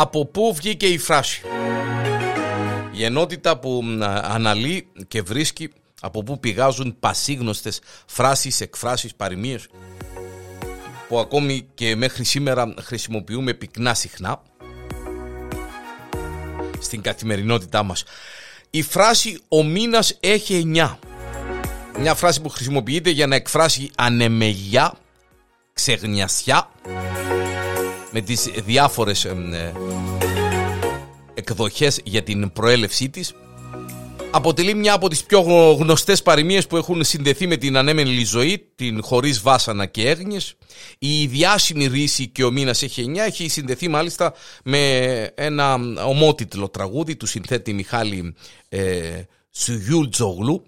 από πού βγήκε η φράση; Η ενότητα που αναλύει και βρίσκει από πού πηγάζουν πασίγνωστες φράσεις, εκφράσεις, παροιμίες που ακόμη και μέχρι σήμερα χρησιμοποιούμε πυκνά συχνά στην καθημερινότητά μας. Η φράση «Ο μήνας έχει εννιά». Μια φράση που χρησιμοποιείται για να εκφράσει ανεμεγιά, ξεγνιασιά με τις διάφορες ε, εκδοχές για την προέλευσή της αποτελεί μια από τις πιο γνωστές παροιμίες που έχουν συνδεθεί με την ανέμενη ζωή, την χωρίς βάσανα και έγνοιες. Η διάσημη ρίση και ο μήνας έχει εννιά έχει συνδεθεί μάλιστα με ένα ομότιτλο τραγούδι του συνθέτη Μιχάλη ε, Τζογλου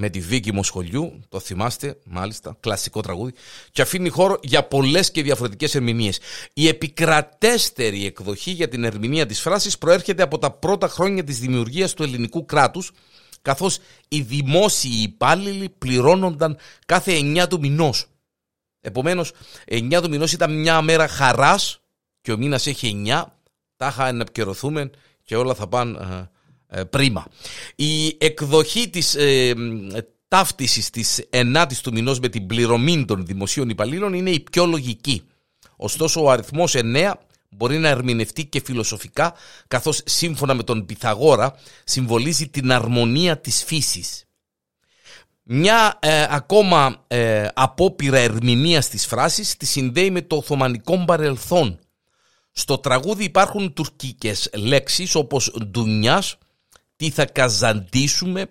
με τη Βίκη Μοσχολιού, το θυμάστε μάλιστα, κλασικό τραγούδι, και αφήνει χώρο για πολλές και διαφορετικές ερμηνείες. Η επικρατέστερη εκδοχή για την ερμηνεία της φράσης προέρχεται από τα πρώτα χρόνια της δημιουργίας του ελληνικού κράτους, καθώς οι δημόσιοι υπάλληλοι πληρώνονταν κάθε 9 του μηνός. Επομένως, 9 του μηνός ήταν μια μέρα χαράς και ο μήνας έχει 9, τα είχα να επικαιρωθούμε και όλα θα πάνε ε, πρίμα. Η εκδοχή της ε, ταύτισης της 9ης του μηνός με την πληρωμή των δημοσίων υπαλλήλων είναι η πιο λογική. Ωστόσο ο αριθμός 9 μπορεί να ερμηνευτεί και φιλοσοφικά καθώς σύμφωνα με τον Πυθαγόρα συμβολίζει την αρμονία της φύσης. Μια ε, ακόμα ε, απόπειρα ερμηνείας της φράσης τη συνδέει με το Οθωμανικό παρελθόν. Στο τραγούδι υπάρχουν τουρκικές λέξεις όπως ντουνιάς, τι θα καζαντήσουμε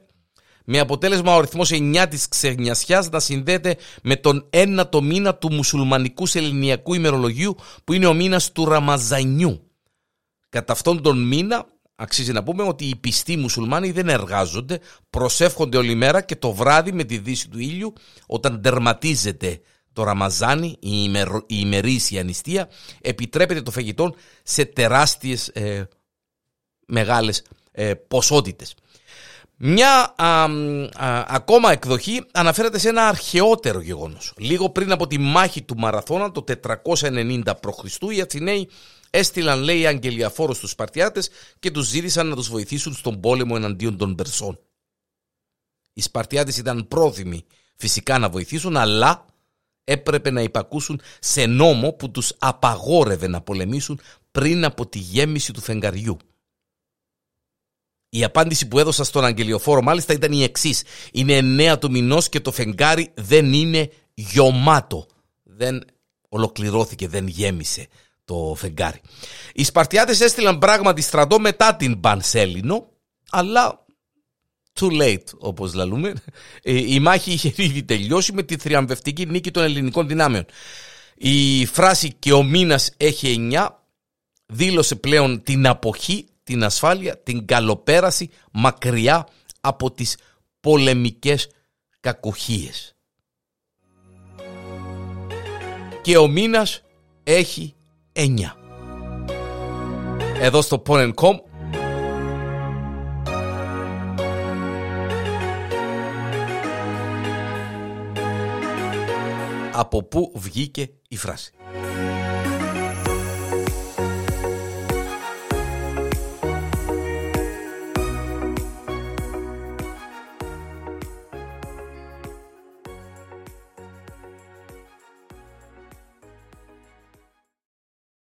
με αποτέλεσμα ο αριθμός 9 της ξενιασιάς να συνδέεται με τον ένατο μήνα του μουσουλμανικού ελληνιακού ημερολογίου που είναι ο μήνας του Ραμαζανιού. Κατά αυτόν τον μήνα αξίζει να πούμε ότι οι πιστοί μουσουλμάνοι δεν εργάζονται, προσεύχονται όλη μέρα και το βράδυ με τη δύση του ήλιου όταν τερματίζεται το Ραμαζάνι, η, ημερ, η ημερήσια νηστεία, επιτρέπεται το φαγητό σε τεράστιες ε, μεγάλες ε, ποσότητες. Μια ακόμα εκδοχή αναφέρεται σε ένα αρχαιότερο γεγονός. Λίγο πριν από τη μάχη του Μαραθώνα το 490 π.Χ. οι Αθηναίοι έστειλαν λέει αγγελιαφόρο στους Σπαρτιάτες και τους ζήτησαν να τους βοηθήσουν στον πόλεμο εναντίον των Περσών. Οι Σπαρτιάτες ήταν πρόθυμοι φυσικά να βοηθήσουν αλλά έπρεπε να υπακούσουν σε νόμο που τους απαγόρευε να πολεμήσουν πριν από τη γέμιση του φεγγαριού. Η απάντηση που έδωσα στον Αγγελιοφόρο μάλιστα ήταν η εξής. Είναι εννέα του μηνός και το φεγγάρι δεν είναι γιωμάτο. Δεν ολοκληρώθηκε, δεν γέμισε το φεγγάρι. Οι Σπαρτιάτες έστειλαν πράγματι στρατό μετά την Πανσέλινο, αλλά too late όπως λαλούμε. Ε, η μάχη είχε ήδη τελειώσει με τη θριαμβευτική νίκη των ελληνικών δυνάμεων. Η φράση «και ο μήνας έχει εννιά» δήλωσε πλέον την αποχή την ασφάλεια, την καλοπέραση μακριά από τις πολεμικές κακουχίες. Και ο μήνας έχει εννιά. Εδώ στο Pon.com από πού βγήκε η φράση;